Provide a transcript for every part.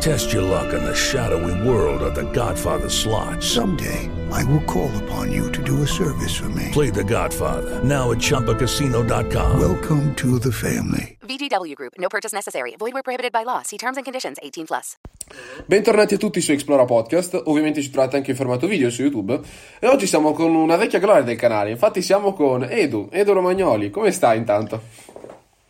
Test your luck in the shadowy world of The Godfather slot. Someday, I will call upon you to do a service for me. Play The Godfather now at ChumbaCasino.com. Welcome to the family. VGW Group. No purchase necessary. Void where prohibited by law. See terms and conditions. 18 plus. Bentornati a tutti su Explora Podcast, ovviamente ci trovate anche in formato video su YouTube e oggi siamo con una vecchia gloria del canale, infatti siamo con Edu, Edu Romagnoli, come stai intanto?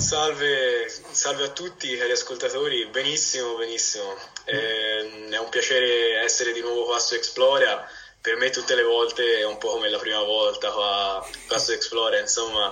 Salve, salve a tutti cari ascoltatori, benissimo, benissimo, eh, è un piacere essere di nuovo qua su Explora, per me tutte le volte è un po' come la prima volta qua, qua su Explora, insomma,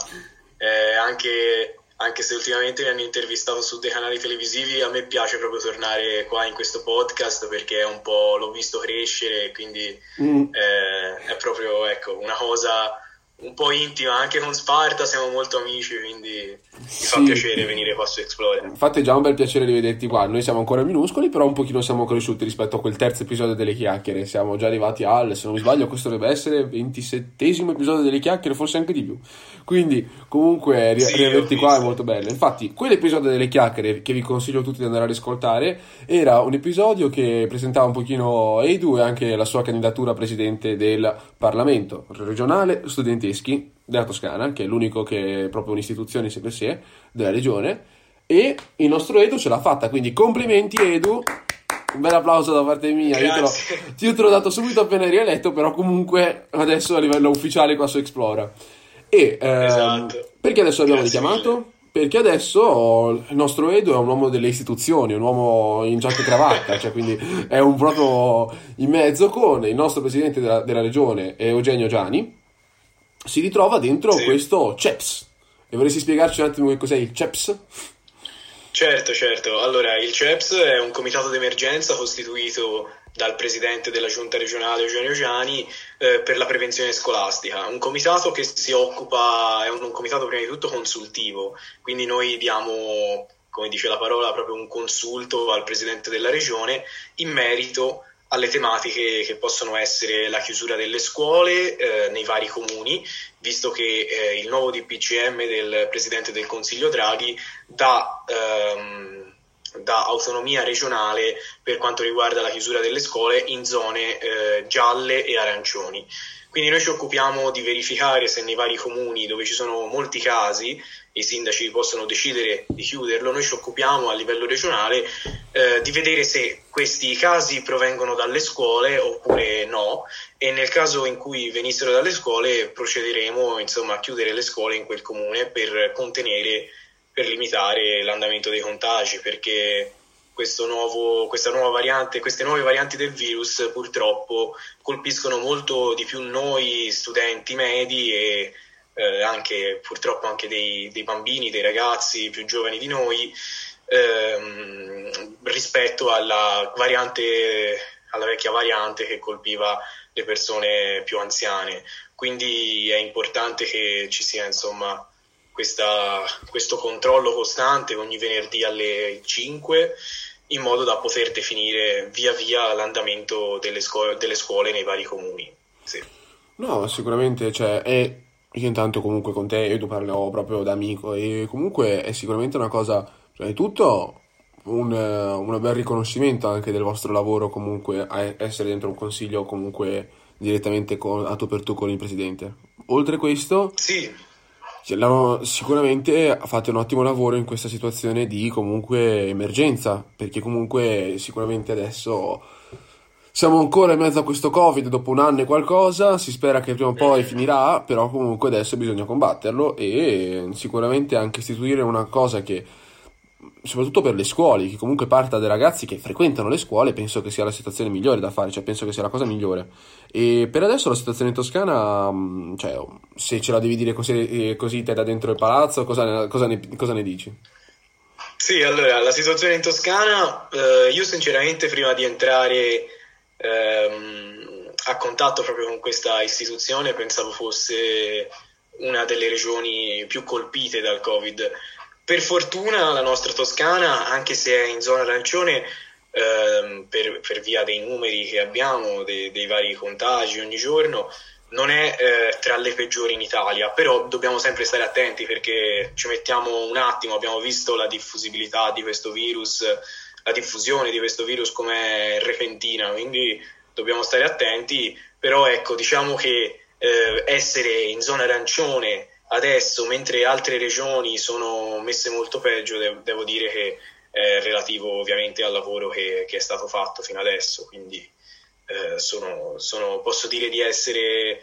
eh, anche, anche se ultimamente mi hanno intervistato su dei canali televisivi, a me piace proprio tornare qua in questo podcast perché è un po' l'ho visto crescere, quindi Mm. eh, è proprio ecco, una cosa un po' intima, anche con Sparta siamo molto amici, quindi mi fa Sì. piacere venire qua su Explore. Infatti è già un bel piacere rivederti qua, noi siamo ancora minuscoli però un pochino siamo cresciuti rispetto a quel terzo episodio delle chiacchiere, siamo già arrivati al, se non mi sbaglio questo dovrebbe essere il 27esimo episodio delle chiacchiere, forse anche di più, quindi comunque ri- Sì, riaverti qua è molto bello, infatti quell'episodio delle chiacchiere che vi consiglio a tutti di andare ad ascoltare era un episodio che presentava un pochino Edu e anche la sua candidatura a presidente del Parlamento regionale studenteschi della Toscana, che è l'unico che è proprio un'istituzione sé per sé della regione e il nostro Edu ce l'ha fatta, quindi complimenti Edu. Un bel applauso da parte mia. Io te, l'ho, io te l'ho dato subito appena eri eletto, però comunque adesso a livello ufficiale qua su Explora. E ehm, Esatto. perché adesso l'abbiamo Grazie richiamato? Perché adesso il nostro Edu è un uomo delle istituzioni, un uomo in giacca e cravatta, cioè quindi è un proprio in mezzo con il nostro presidente della, della regione, Eugenio Giani, si ritrova dentro Sì. questo CEPS. E vorresti spiegarci un attimo che cos'è il CEPS? Certo, certo. Allora, il CEPS è un comitato d'emergenza costituito dal presidente della giunta regionale Eugenio Giani eh, per la prevenzione scolastica. Un comitato che si occupa, è un, un comitato prima di tutto consultivo, quindi noi diamo, come dice la parola, proprio un consulto al presidente della regione in merito alle tematiche che possono essere la chiusura delle scuole eh, nei vari comuni, visto che eh, il nuovo DPCM del presidente del Consiglio Draghi dà, ehm, dà autonomia regionale per quanto riguarda la chiusura delle scuole in zone eh, gialle e arancioni. Quindi noi ci occupiamo di verificare se nei vari comuni dove ci sono molti casi i sindaci possono decidere di chiuderlo, noi ci occupiamo a livello regionale eh, di vedere se questi casi provengono dalle scuole oppure no. E nel caso in cui venissero dalle scuole procederemo insomma a chiudere le scuole in quel comune per contenere, per limitare l'andamento dei contagi perché nuovo, variante, queste nuove varianti del virus purtroppo colpiscono molto di più noi studenti medi e eh, anche purtroppo anche dei, dei bambini, dei ragazzi più giovani di noi ehm, rispetto alla variante, alla vecchia variante che colpiva le persone più anziane. Quindi è importante che ci sia insomma questa, questo controllo costante ogni venerdì alle 5 in modo da poter definire via via l'andamento delle, scuole, delle scuole nei vari comuni. Sì. No, sicuramente, cioè, è... Io intanto comunque con te, Edu, parlo proprio da amico e comunque è sicuramente una cosa, prima di tutto, un, un bel riconoscimento anche del vostro lavoro comunque, a essere dentro un consiglio comunque direttamente con, a tu per tu con il presidente. Oltre questo, Sì, cioè, sicuramente fate un ottimo lavoro in questa situazione di comunque emergenza, perché comunque sicuramente adesso siamo ancora in mezzo a questo Covid dopo un anno e qualcosa, si spera che prima o poi finirà, però comunque adesso bisogna combatterlo e sicuramente anche istituire una cosa che soprattutto per le scuole, che comunque parta dai ragazzi che frequentano le scuole, penso che sia la situazione migliore da fare, cioè penso che sia la cosa migliore. E per adesso la situazione in Toscana, mh, cioè, se ce la devi dire così, eh, così te da dentro il palazzo, cosa ne, cosa ne- cosa ne dici? Sì, allora, la situazione in Toscana, eh, io sinceramente prima di entrare ehm, a contatto proprio con questa istituzione pensavo fosse una delle regioni più colpite dal Covid, per fortuna la nostra Toscana, anche se è in zona arancione, ehm, per, per, via dei numeri che abbiamo, dei, dei vari contagi ogni giorno, non è eh, tra le peggiori in Italia, però dobbiamo sempre stare attenti perché ci mettiamo un attimo, abbiamo visto la diffusibilità di questo virus, la diffusione di questo virus come repentina, quindi dobbiamo stare attenti, però ecco, diciamo che eh, essere in zona arancione adesso, mentre altre regioni sono messe molto peggio, de- devo dire che è relativo ovviamente al lavoro che, che è stato fatto fino adesso, quindi eh, sono, sono, posso dire di essere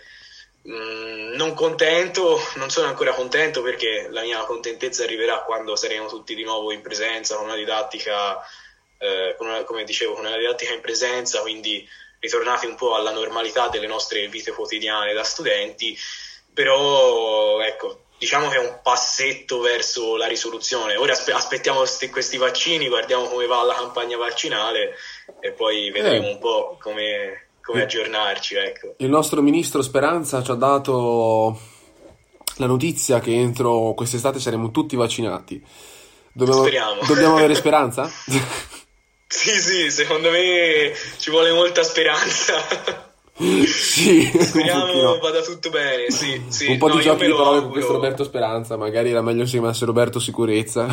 mh, mm, non contento, non sono ancora contento perché la mia contentezza arriverà quando saremo tutti di nuovo in presenza con una didattica, eh, una, come dicevo, con una didattica in presenza, quindi ritornati un po' alla normalità delle nostre vite quotidiane da studenti, però ecco, diciamo che è un passetto verso la risoluzione. Ora aspe- aspettiamo questi, questi vaccini, guardiamo come va la campagna vaccinale e poi vedremo eh. un po' come, come aggiornarci. Ecco. Il nostro ministro Speranza ci ha dato la notizia che entro quest'estate saremo tutti vaccinati. Dobbiamo, Speriamo. Dobbiamo avere speranza? sì, sì, secondo me ci vuole molta speranza. sì, speriamo vada tutto bene. Sì, sì. Un po' no, di giochi di parole con questo Roberto Speranza. Magari era meglio se chiamasse Roberto Sicurezza.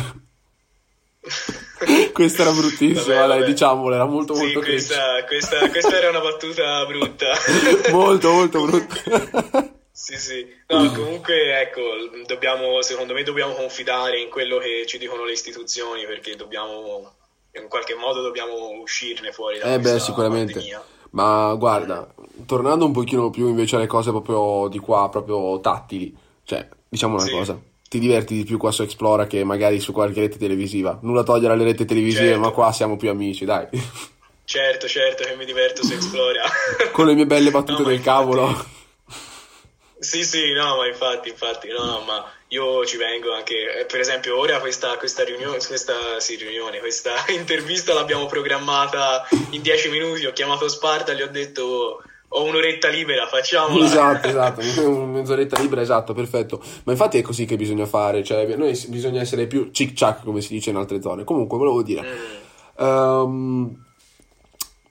questa era bruttissima, vabbè, vabbè. diciamolo, era molto sì, molto questa, questa, questa, era una battuta brutta. molto molto brutta. sì, sì. No, comunque, ecco, dobbiamo, secondo me dobbiamo confidare in quello che ci dicono le istituzioni perché dobbiamo, in qualche modo dobbiamo uscirne fuori da eh beh, sicuramente. Pandemia. Ma guarda, tornando un pochino più invece alle cose proprio di qua, proprio tattili, cioè, diciamo una sì. cosa, ti diverti di più qua su Explora che magari su qualche rete televisiva. Nulla togliere alle reti televisive, certo. ma qua siamo più amici, dai. Certo, certo che mi diverto su Explora. Con le mie belle battute no, del infatti... cavolo. Sì, sì, no, ma infatti, infatti, no, no, ma io ci vengo anche, eh, per esempio, ora questa, questa riunione, questa, sì, riunione, questa intervista l'abbiamo programmata in dieci minuti, ho chiamato Sparta, gli ho detto ho un'oretta libera, facciamola. Esatto, esatto, mezz'oretta libera, esatto, perfetto. Ma infatti è così che bisogna fare, cioè noi bisogna essere più cic-ciac, come si dice in altre zone. Comunque, volevo dire... Mm. Um,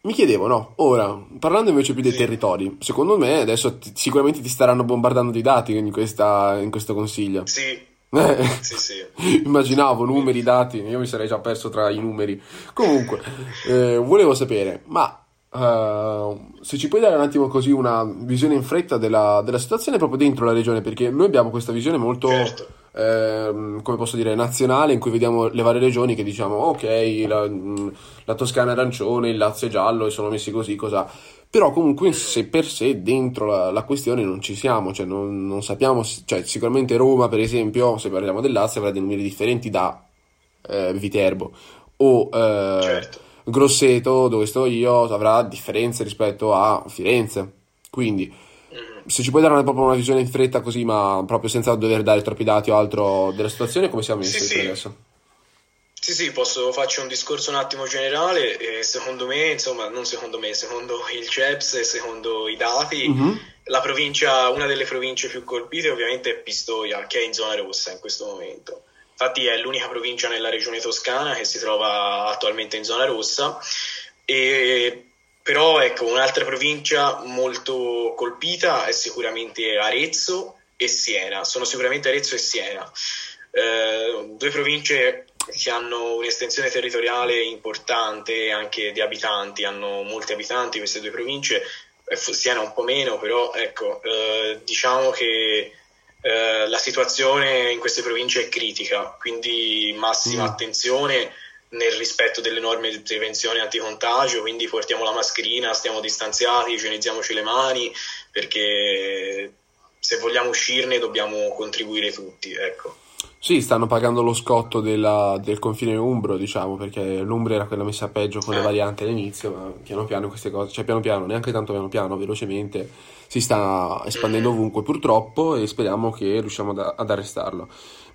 mi chiedevo, no, ora, parlando invece più dei sì. territori, secondo me adesso t- sicuramente ti staranno bombardando di dati in, questa, in questo consiglio. Sì. Eh, sì, sì. Immaginavo numeri, dati, io mi sarei già perso tra i numeri. Comunque, eh, volevo sapere, ma Uh, se ci puoi dare un attimo così una visione in fretta della, della, situazione proprio dentro la regione, perché noi abbiamo questa visione molto, certo. Eh, come posso dire, nazionale, in cui vediamo le varie regioni che diciamo, ok, la, la Toscana è arancione, il Lazio è giallo e sono messi così, cosa. Però comunque se per sé dentro la, la questione non ci siamo, cioè non, non, sappiamo, cioè sicuramente Roma per esempio, se parliamo del Lazio, avrà dei numeri differenti da eh, Viterbo o... Eh, certo Grosseto, dove sto io, avrà differenze rispetto a Firenze. Quindi, se ci puoi dare una, proprio una visione in fretta così, ma proprio senza dover dare troppi dati o altro della situazione, come siamo messi sì, sì. adesso? Sì, sì, posso farci un discorso un attimo generale. E secondo me, insomma, non secondo me, secondo il CEPS e secondo i dati, mm-hmm. la provincia, una delle province più colpite ovviamente è Pistoia, che è in zona rossa in questo momento. Infatti è l'unica provincia nella regione toscana che si trova attualmente in zona rossa. E, però ecco, un'altra provincia molto colpita è sicuramente Arezzo e Siena. Sono sicuramente Arezzo e Siena. Eh, due province che hanno un'estensione territoriale importante anche di abitanti, hanno molti abitanti queste due province, eh, Siena un po' meno, però ecco, eh, diciamo che eh, la situazione in queste province è critica, quindi massima mm. attenzione nel rispetto delle norme di prevenzione anticontagio, quindi portiamo la mascherina, stiamo distanziati, igienizziamoci le mani, perché se vogliamo uscirne dobbiamo contribuire tutti, ecco. Sì, stanno pagando lo scotto della, del confine umbro, diciamo, perché l'Umbria era quella messa peggio con le eh. varianti all'inizio, ma piano piano queste cose, cioè piano piano, neanche tanto piano piano, velocemente, si sta espandendo mm. ovunque purtroppo e speriamo che riusciamo ad, ad arrestarlo.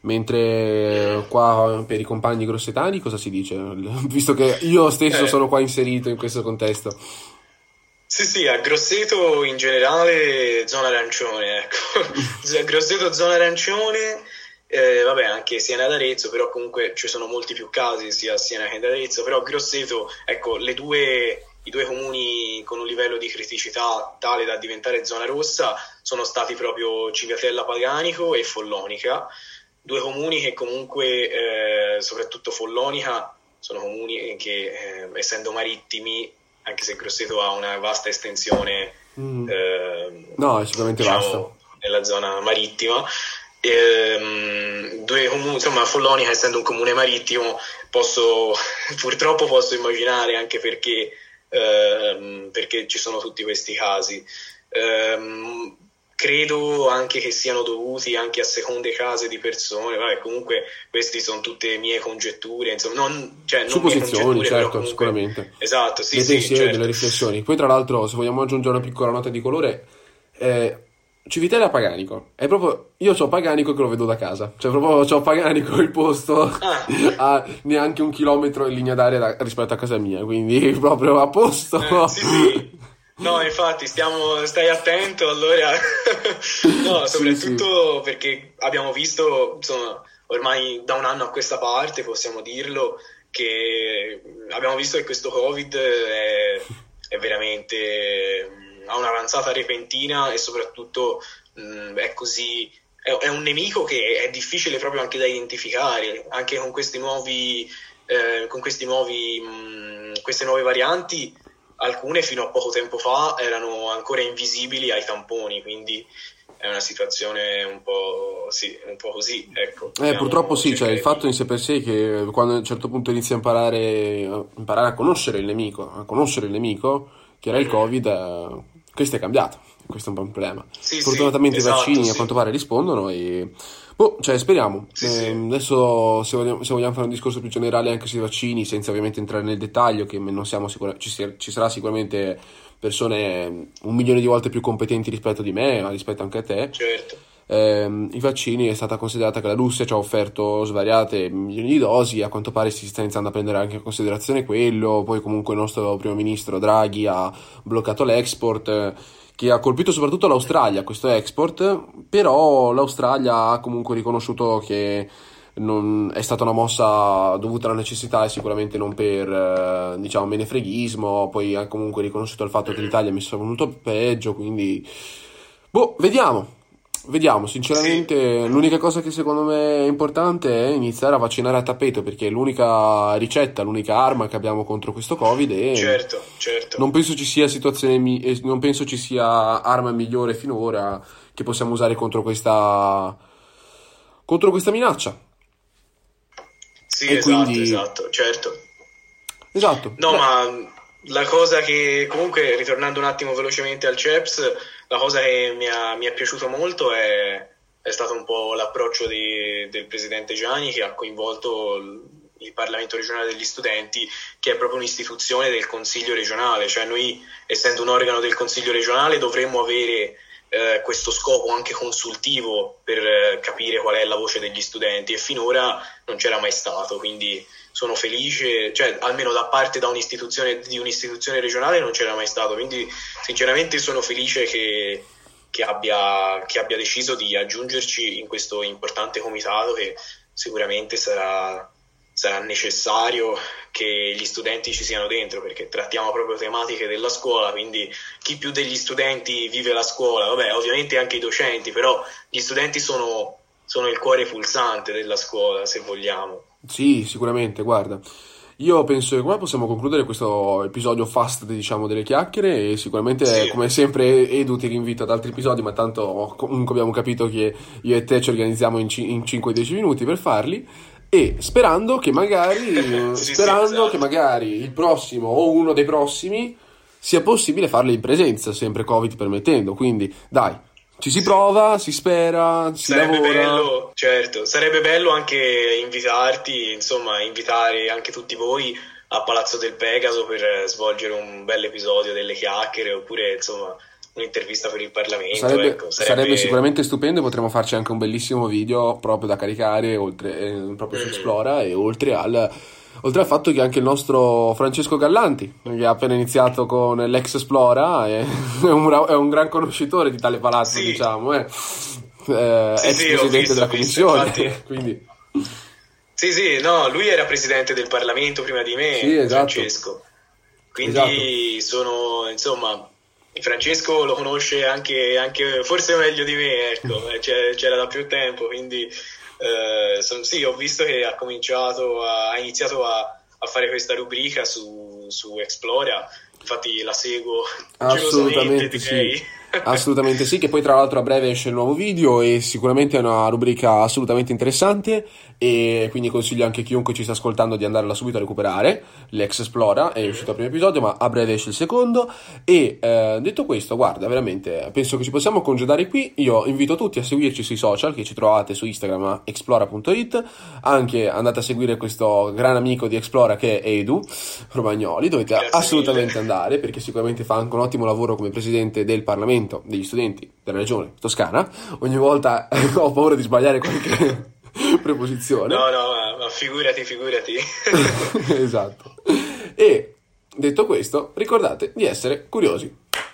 Mentre qua per i compagni grossetani cosa si dice? Visto che io stesso eh. sono qua inserito in questo contesto. Sì, sì, a Grosseto in generale zona arancione, ecco. Grosseto zona arancione eh, vabbè, anche Siena ed Arezzo, però comunque ci sono molti più casi sia a Siena che ad Arezzo, però Grosseto, ecco, le due, i due comuni con un livello di criticità tale da diventare zona rossa sono stati proprio Civiatella Paganico e Follonica, due comuni che comunque, eh, soprattutto Follonica, sono comuni che, eh, essendo marittimi, anche se Grosseto ha una vasta estensione, Mm. eh, No, è sicuramente diciamo, vasta. nella zona marittima. Ehm, due comuni, insomma, Follonica, essendo un comune marittimo, posso, purtroppo posso immaginare anche perché, ehm, perché ci sono tutti questi casi. Ehm, credo anche che siano dovuti anche a seconde case di persone, vabbè, comunque queste sono tutte mie congetture, insomma, non, cioè, non Supposizioni, certo, comunque- sicuramente. Esatto, sì, dei sì, pensieri, certo. delle riflessioni. Poi, tra l'altro, se vogliamo aggiungere una piccola nota di colore, eh, Civitella Paganico. È proprio. Io ho Paganico che lo vedo da casa. Cioè, proprio ho Paganico il posto Ah. a neanche un chilometro in linea d'aria da- rispetto a casa mia. Quindi, proprio a posto. Eh, sì, sì. No, infatti, stiamo, stai attento allora. no, Sì, soprattutto perché abbiamo visto, insomma, ormai da un anno a questa parte, possiamo dirlo, che abbiamo visto che questo Covid è, è veramente mh, ha un'avanzata repentina e soprattutto mh, è così. È, è un nemico che è difficile proprio anche da identificare, anche con questi nuovi, eh, con questi nuovi, mh, queste nuove varianti alcune fino a poco tempo fa erano ancora invisibili ai tamponi, quindi è una situazione un po', sì, un po' così. Ecco. Eh, purtroppo sì, cioè il fatto in sé per sé è che quando a un certo punto inizi a imparare, a imparare a conoscere il nemico, a conoscere il nemico, che era il Mm. Covid, eh, questo è cambiato. Questo è un po' un problema. Sì, Fortunatamente sì, i vaccini esatto, a quanto pare rispondono e... Boh, cioè speriamo. Sì, Eh. Adesso se vogliamo, se vogliamo fare un discorso più generale anche sui vaccini, senza ovviamente entrare nel dettaglio, che non siamo sicura- ci, sia- ci sarà sicuramente persone un milione di volte più competenti rispetto di me, ma rispetto anche a te. Certo. Ehm, I vaccini è stata considerata che la Russia ci ha offerto svariate milioni di dosi, a quanto pare si sta iniziando a prendere anche in considerazione quello, poi comunque il nostro primo ministro Draghi ha bloccato l'export, eh, che ha colpito soprattutto l'Australia questo export, però l'Australia ha comunque riconosciuto che non- è stata una mossa dovuta alla necessità e sicuramente non per eh, diciamo menefreghismo, poi ha comunque riconosciuto il fatto che l'Italia è messa molto peggio, quindi boh, vediamo. Vediamo, sinceramente, l'unica cosa che secondo me è importante è iniziare a vaccinare a tappeto perché è l'unica ricetta, l'unica arma che abbiamo contro questo Covid e Certo, certo. non penso ci sia situazione, mi- eh, non penso ci sia arma migliore finora che possiamo usare contro questa contro questa minaccia. Sì, e esatto, quindi- esatto, certo. Esatto. No, Beh, ma la cosa che comunque, ritornando un attimo velocemente al CEPS, la cosa che mi, ha- mi è piaciuto molto è, è stato un po' l'approccio di- del presidente Gianni che ha coinvolto il, Parlamento regionale degli studenti, che è proprio un'istituzione del Consiglio regionale, cioè noi, essendo un organo del Consiglio regionale, dovremmo avere eh, questo scopo anche consultivo per eh, capire qual è la voce degli studenti. E finora non c'era mai stato, quindi sono felice, cioè almeno da parte da un'istituzione, di un'istituzione regionale non c'era mai stato, quindi sinceramente sono felice che, che abbia, che abbia deciso di aggiungerci in questo importante comitato che sicuramente sarà, sarà necessario che gli studenti ci siano dentro perché trattiamo proprio tematiche della scuola, quindi chi più degli studenti vive la scuola, vabbè ovviamente anche i docenti, però gli studenti sono, sono il cuore pulsante della scuola se vogliamo. Sì, sicuramente, guarda. Io penso che qua possiamo concludere questo episodio fast, diciamo, delle chiacchiere e sicuramente, Sì. come sempre, Edu ti rinvito ad altri episodi, ma tanto comunque abbiamo capito che io e te ci organizziamo in, ci- in 5-10 minuti per farli e sperando che magari, Sì, sì, sperando esatto. che magari il prossimo o uno dei prossimi sia possibile farli in presenza, sempre Covid permettendo. Quindi, dai, ci si prova, si spera, si Sarebbe lavora. bello, certo, sarebbe bello anche invitarti, insomma, invitare anche tutti voi a Palazzo del Pegaso per svolgere un bel episodio delle chiacchiere oppure, insomma, un'intervista per il Parlamento. Sarebbe, ecco, sarebbe sicuramente stupendo, potremmo farci anche un bellissimo video proprio da caricare oltre, eh, proprio su Mhm. Esplora e oltre al, oltre al fatto che anche il nostro Francesco Gallanti, che ha appena iniziato con l'ex Esplora, è, è un, è un gran conoscitore di tale palazzo, Sì. diciamo. eh. eh, Sì, ex sì, presidente visto, della commissione. Sì, sì, no, lui era presidente del Parlamento prima di me, esatto. Francesco. Quindi sono, insomma, Francesco lo conosce anche, anche forse meglio di me, ecco, eh, c'è- c'era da più tempo, quindi eh, son- sì, ho visto che ha cominciato, a- ha iniziato a, a fare questa rubrica su, su Explora, infatti la seguo gelosamente, Assolutamente sì. Assolutamente sì, che poi tra l'altro a breve esce il nuovo video e sicuramente è una rubrica assolutamente interessante e quindi consiglio anche a chiunque ci sta ascoltando di andarla subito a recuperare. L'ex Esplora è uscito il primo episodio, ma a breve esce il secondo. E eh, detto questo, guarda, veramente penso che ci possiamo congedare qui. Io invito tutti a seguirci sui social che ci trovate su Instagram a explora.it. Anche andate a seguire questo gran amico di Explora che è Edu Romagnoli. Dovete Grazie assolutamente mille. andare perché sicuramente fa anche un ottimo lavoro come presidente del Parlamento degli studenti della regione toscana. Ogni volta ho paura di sbagliare qualche preposizione. No, no, ma, ma figurati, figurati. esatto. E detto questo, ricordate di essere curiosi.